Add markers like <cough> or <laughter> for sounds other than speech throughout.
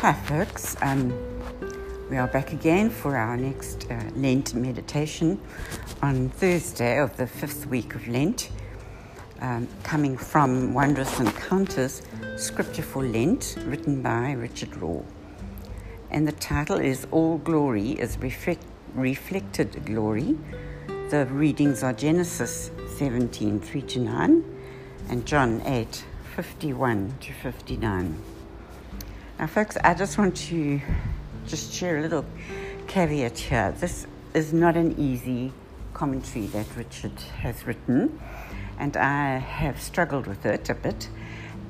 Hi, folks. Um, we are back again for our next uh, Lent meditation on Thursday of the fifth week of Lent, um, coming from Wondrous Encounters Scripture for Lent, written by Richard Rohr. And the title is All Glory is Reflect- Reflected Glory. The readings are Genesis 17 3 to 9 and John 8 51 to 59. Now, folks, I just want to just share a little caveat here. This is not an easy commentary that Richard has written, and I have struggled with it a bit.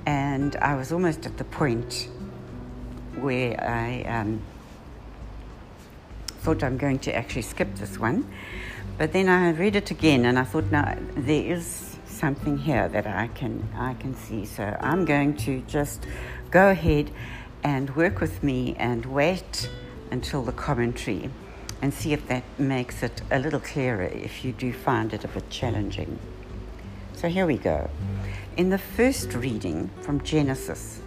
And I was almost at the point where I um, thought I'm going to actually skip this one. But then I read it again, and I thought, no, there is something here that I can I can see. So I'm going to just go ahead and work with me and wait until the commentary and see if that makes it a little clearer if you do find it a bit challenging. So here we go. In the first reading from Genesis,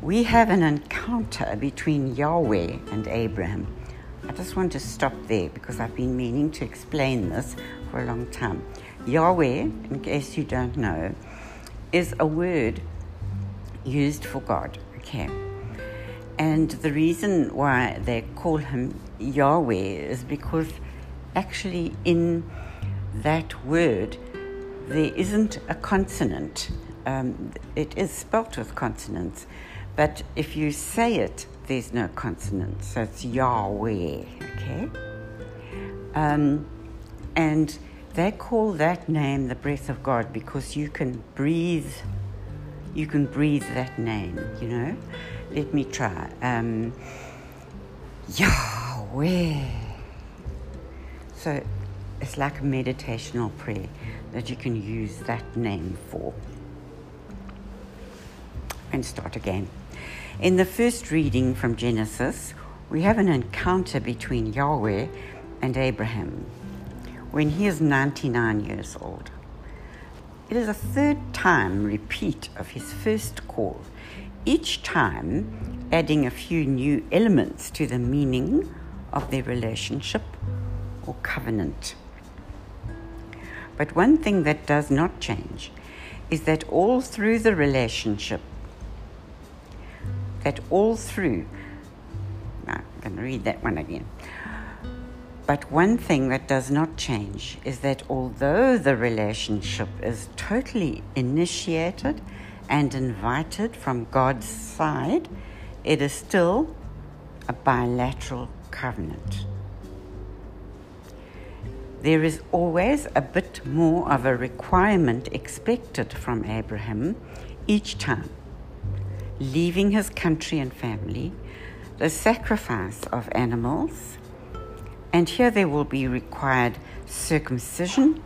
we have an encounter between Yahweh and Abraham. I just want to stop there because I've been meaning to explain this for a long time. Yahweh, in case you don't know, is a word used for God. Okay. And the reason why they call him Yahweh is because actually in that word there isn't a consonant. Um, it is spelt with consonants, but if you say it, there's no consonant. So it's Yahweh, okay? Um, and they call that name the breath of God because you can breathe, you can breathe that name, you know? Let me try. Um, Yahweh. So it's like a meditational prayer that you can use that name for. And start again. In the first reading from Genesis, we have an encounter between Yahweh and Abraham when he is 99 years old. It is a third time repeat of his first call each time adding a few new elements to the meaning of their relationship or covenant. But one thing that does not change is that all through the relationship, that all through, I'm going to read that one again. But one thing that does not change is that although the relationship is totally initiated and invited from God's side, it is still a bilateral covenant. There is always a bit more of a requirement expected from Abraham each time, leaving his country and family, the sacrifice of animals, and here there will be required circumcision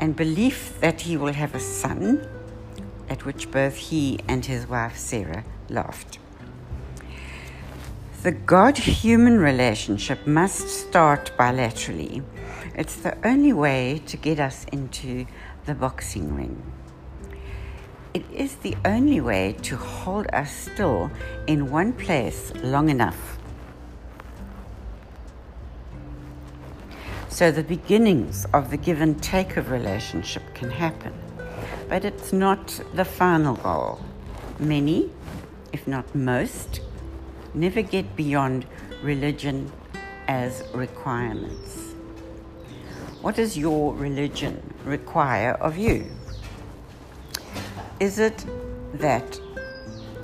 and belief that he will have a son at which both he and his wife Sarah laughed. The God human relationship must start bilaterally. It's the only way to get us into the boxing ring. It is the only way to hold us still in one place long enough. So the beginnings of the give and take of relationship can happen but it's not the final goal. Many, if not most, never get beyond religion as requirements. What does your religion require of you? Is it that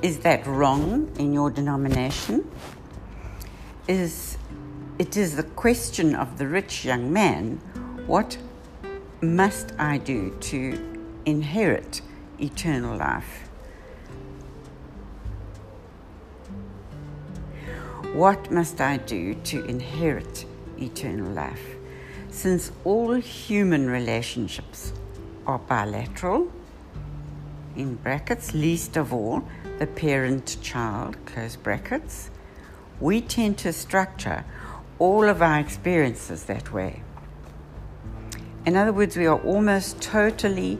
is that wrong in your denomination? Is it is the question of the rich young man, what must I do to inherit eternal life. What must I do to inherit eternal life? Since all human relationships are bilateral, in brackets, least of all the parent child, close brackets, we tend to structure all of our experiences that way. In other words, we are almost totally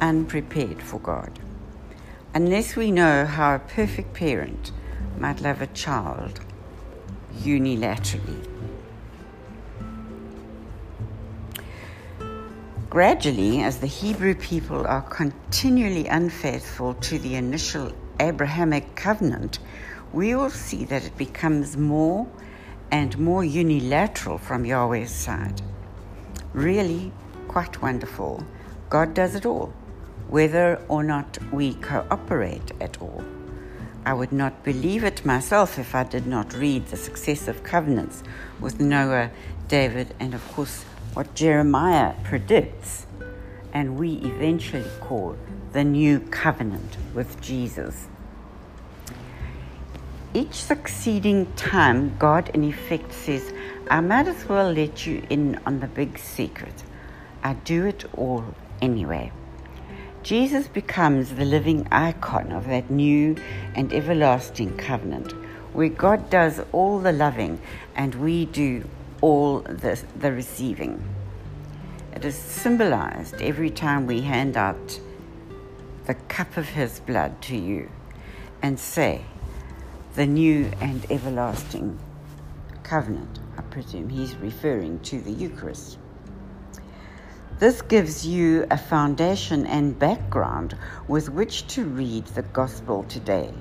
unprepared for God. Unless we know how a perfect parent might love a child unilaterally. Gradually, as the Hebrew people are continually unfaithful to the initial Abrahamic covenant, we will see that it becomes more and more unilateral from Yahweh's side. Really, quite wonderful. God does it all, whether or not we cooperate at all. I would not believe it myself if I did not read the successive covenants with Noah, David, and of course what Jeremiah predicts, and we eventually call the new covenant with Jesus. Each succeeding time, God in effect says, I might as well let you in on the big secret. I do it all anyway. Jesus becomes the living icon of that new and everlasting covenant where God does all the loving and we do all the, the receiving. It is symbolized every time we hand out the cup of His blood to you and say, the new and everlasting covenant. I presume He's referring to the Eucharist. This gives you a foundation and background with which to read the gospel today.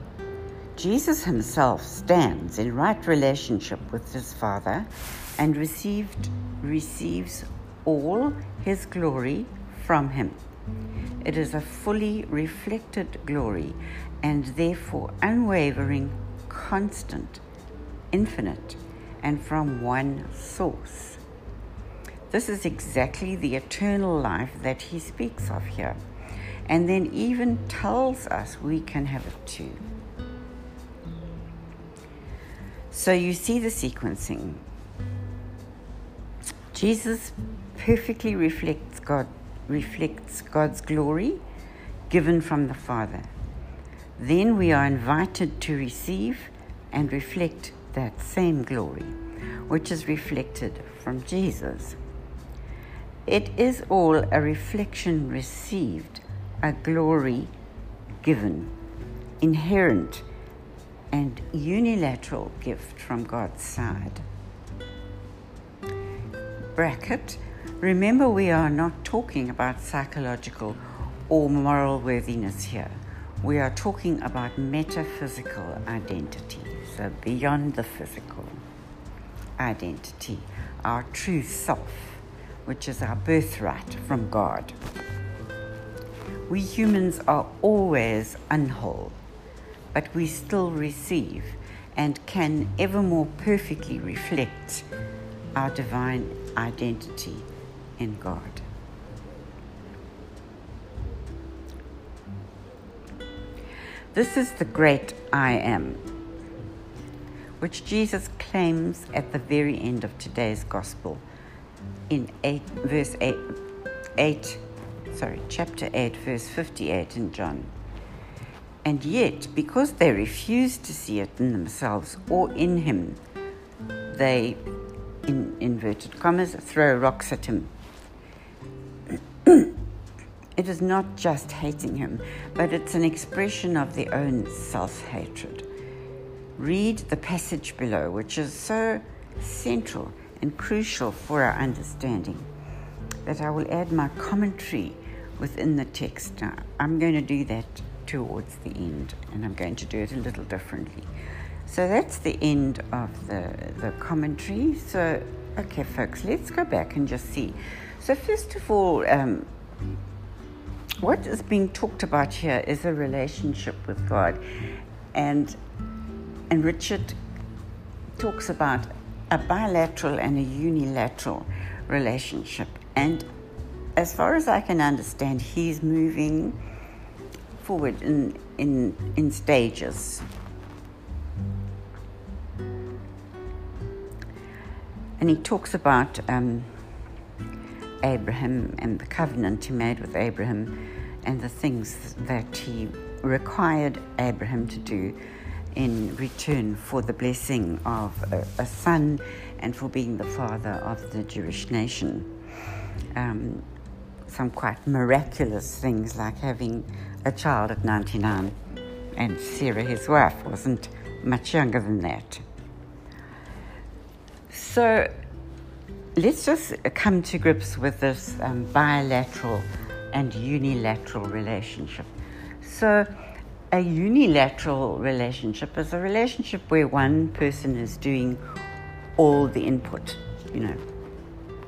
Jesus himself stands in right relationship with his Father and received, receives all his glory from him. It is a fully reflected glory and therefore unwavering, constant, infinite, and from one source. This is exactly the eternal life that he speaks of here, and then even tells us we can have it too. So you see the sequencing. Jesus perfectly reflects God reflects God's glory given from the Father. Then we are invited to receive and reflect that same glory, which is reflected from Jesus. It is all a reflection received, a glory given, inherent and unilateral gift from God's side. Bracket, remember we are not talking about psychological or moral worthiness here. We are talking about metaphysical identity, so beyond the physical identity, our true self, which is our birthright from God. We humans are always unwhole, but we still receive and can ever more perfectly reflect our divine identity in God. This is the great I am, which Jesus claims at the very end of today's gospel in 8, verse 8, 8 sorry, chapter 8, verse 58 in John. And yet, because they refuse to see it in themselves or in Him, they in inverted commas, throw rocks at him. <clears throat> it is not just hating him, but it's an expression of their own self hatred. Read the passage below, which is so central and crucial for our understanding that I will add my commentary within the text. Now, I'm going to do that towards the end, and I'm going to do it a little differently. So that's the end of the, the commentary. So, okay, folks, let's go back and just see. So, first of all, um, what is being talked about here is a relationship with God. And, and Richard talks about a bilateral and a unilateral relationship. And as far as I can understand, he's moving forward in, in, in stages. And he talks about um, Abraham and the covenant he made with Abraham and the things that he required Abraham to do in return for the blessing of a, a son and for being the father of the Jewish nation. Um, some quite miraculous things like having a child at 99 and Sarah, his wife, wasn't much younger than that. So let's just come to grips with this um, bilateral and unilateral relationship. So, a unilateral relationship is a relationship where one person is doing all the input, you know,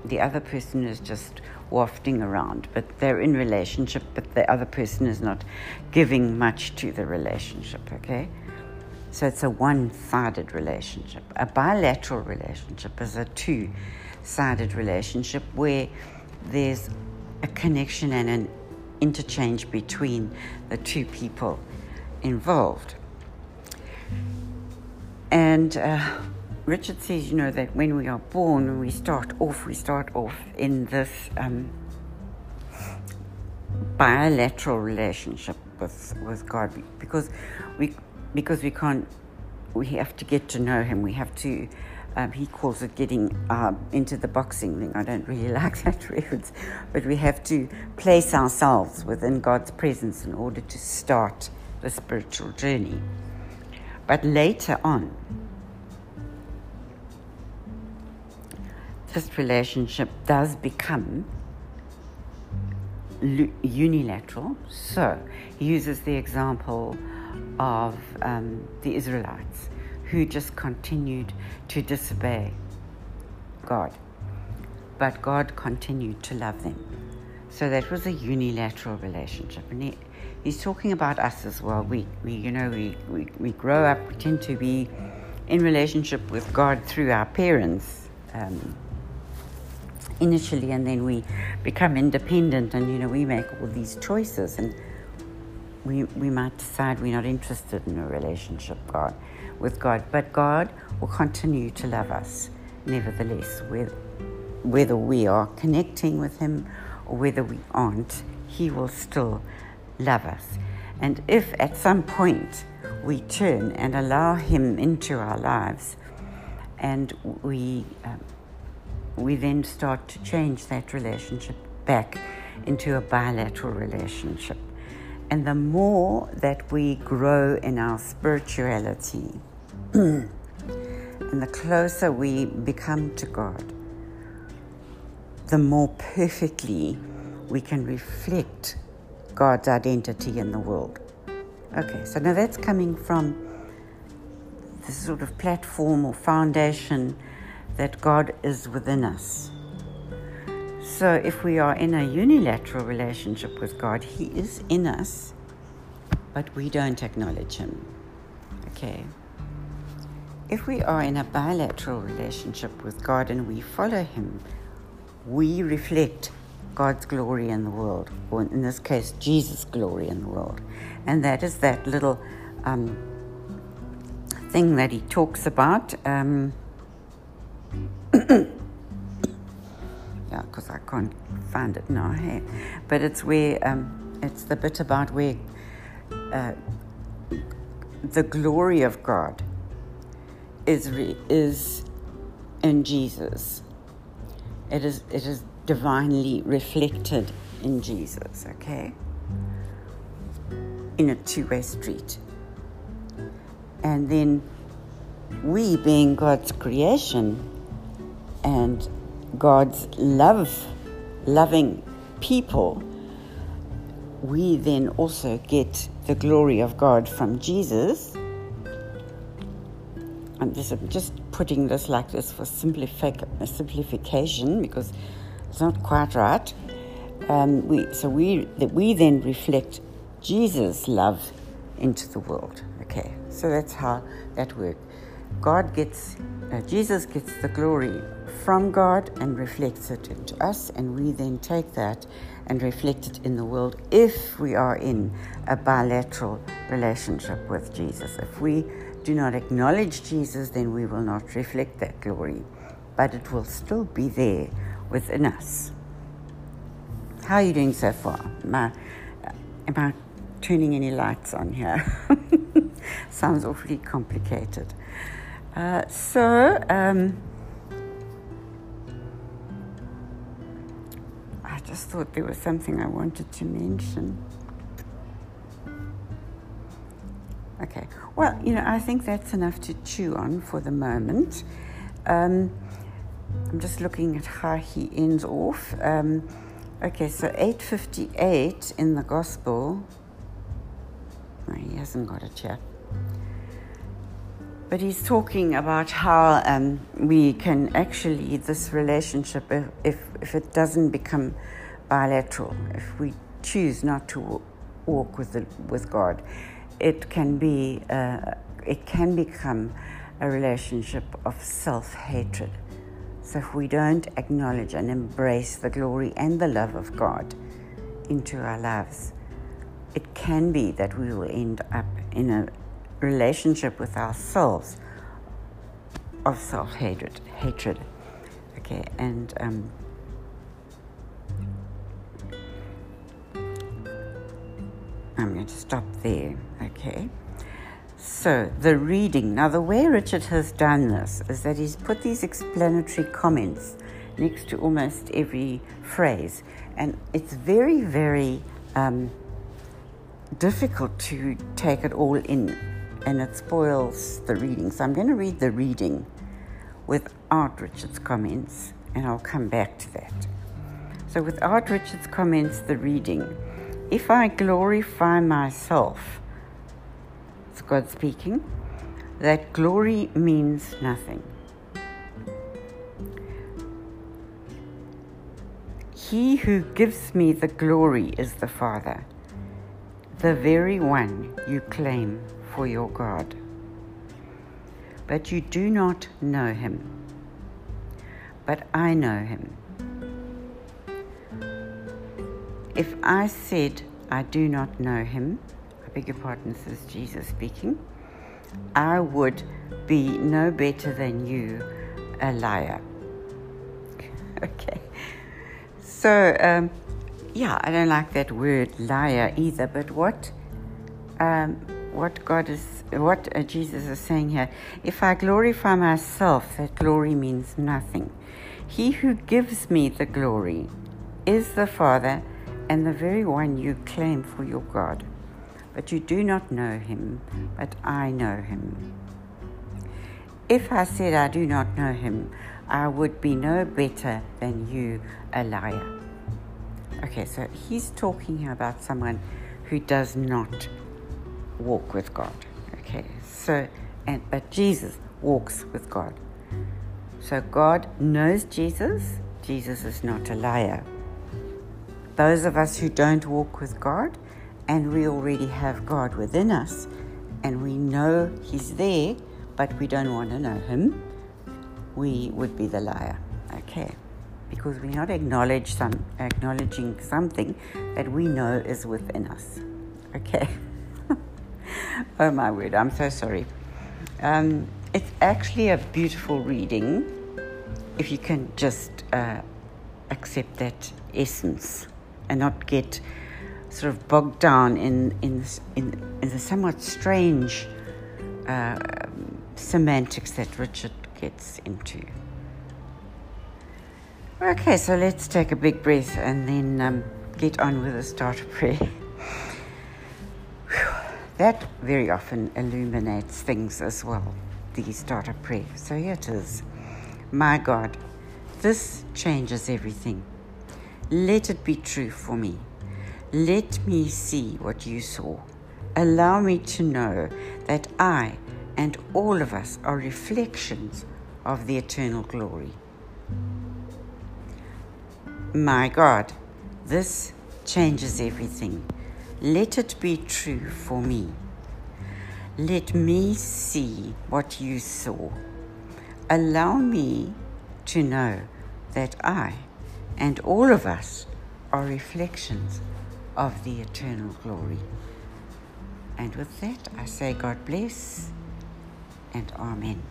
the other person is just wafting around, but they're in relationship, but the other person is not giving much to the relationship, okay? So it's a one sided relationship. A bilateral relationship is a two sided relationship where there's a connection and an interchange between the two people involved. And uh, Richard says, you know, that when we are born, we start off, we start off in this um, bilateral relationship with, with God because we, because we can't, we have to get to know Him. We have to, um, he calls it getting uh, into the boxing thing. I don't really <laughs> like that reference, but we have to place ourselves within God's presence in order to start the spiritual journey. But later on, this relationship does become unilateral. So he uses the example of um, the Israelites who just continued to disobey God, but God continued to love them. So that was a unilateral relationship, and he, he's talking about us as well. We, we you know, we, we, we grow up, we tend to be in relationship with God through our parents. Um, initially and then we become independent and you know we make all these choices and we, we might decide we're not interested in a relationship God, with God, but God will continue to love us nevertheless, whether, whether we are connecting with Him whether we aren't, He will still love us. And if at some point we turn and allow Him into our lives and we um, we then start to change that relationship back into a bilateral relationship. And the more that we grow in our spirituality, <clears throat> and the closer we become to God, the more perfectly we can reflect God's identity in the world. Okay, so now that's coming from this sort of platform or foundation that God is within us. So, if we are in a unilateral relationship with God, He is in us, but we don't acknowledge Him. Okay? If we are in a bilateral relationship with God and we follow Him, we reflect God's glory in the world, or in this case, Jesus' glory in the world. And that is that little um, thing that He talks about. Um, <coughs> yeah, because I can't find it now. Hey, but it's where um, it's the bit about where uh, the glory of God is re- is in Jesus. It is it is divinely reflected in Jesus. Okay, in a two-way street, and then we, being God's creation and God's love, loving people, we then also get the glory of God from Jesus. I'm just, I'm just putting this like this for simplification because it's not quite right. Um, we, so we, that we then reflect Jesus' love into the world. Okay, so that's how that works. God gets, uh, Jesus gets the glory from God and reflects it into us, and we then take that and reflect it in the world if we are in a bilateral relationship with Jesus. If we do not acknowledge Jesus, then we will not reflect that glory, but it will still be there within us. How are you doing so far? Am I, am I turning any lights on here? <laughs> Sounds awfully complicated. Uh, so, um, I just thought there was something I wanted to mention. Okay. Well, you know, I think that's enough to chew on for the moment. Um, I'm just looking at how he ends off. Um, okay, so 858 in the Gospel. No, he hasn't got it yet. But he's talking about how um, we can actually, this relationship, if, if, if it doesn't become bilateral, if we choose not to walk with, the, with God, it can be, uh, it can become a relationship of self-hatred. So if we don't acknowledge and embrace the glory and the love of God into our lives, it can be that we will end up in a relationship with ourselves of self hatred. Hatred. Okay, and um, I'm going to stop there. Okay. So, the reading. Now, the way Richard has done this is that he's put these explanatory comments next to almost every phrase, and it's very, very um, difficult to take it all in and it spoils the reading. So I'm going to read the reading without Richard's comments, and I'll come back to that. So, without Richard's comments, the reading. If I glorify myself, it's God speaking, that glory means nothing. He who gives me the glory is the Father, the very one you claim for your God. But you do not know him. But I know him. If I said I do not know him, I beg your pardon, this is Jesus speaking, I would be no better than you, a liar. <laughs> okay. So, um, yeah, I don't like that word liar either, but what um, what God is, what uh, Jesus is saying here. If I glorify myself, that glory means nothing. He who gives me the glory is the Father and the very one you claim for your God. But you do not know him, but I know him. If I said I do not know him, I would be no better than you, a liar. Okay, so he's talking about someone who does not walk with God. Okay, so, and, but Jesus walks with God. So God knows Jesus. Jesus is not a liar. Those of us who don't walk with God and we already have God within us and we know He's there, but we don't want to know Him, we would be the liar. Okay, because we're not acknowledge some, acknowledging something that we know is within us. Okay. <laughs> oh my word, I'm so sorry. Um, it's actually a beautiful reading if you can just uh, accept that essence and not get sort of bogged down in, in, in, in the somewhat strange uh, semantics that Richard gets into. Okay, so let's take a big breath and then um, get on with the start of prayer. <laughs> that very often illuminates things as well, the start of prayer. So here it is. My God, this changes everything. Let it be true for me. Let me see what you saw. Allow me to know that I and all of us are reflections of the eternal glory. My God, this changes everything. Let it be true for me. Let me see what you saw. Allow me to know that I and all of us are reflections of the eternal glory. And with that, I say God bless and Amen.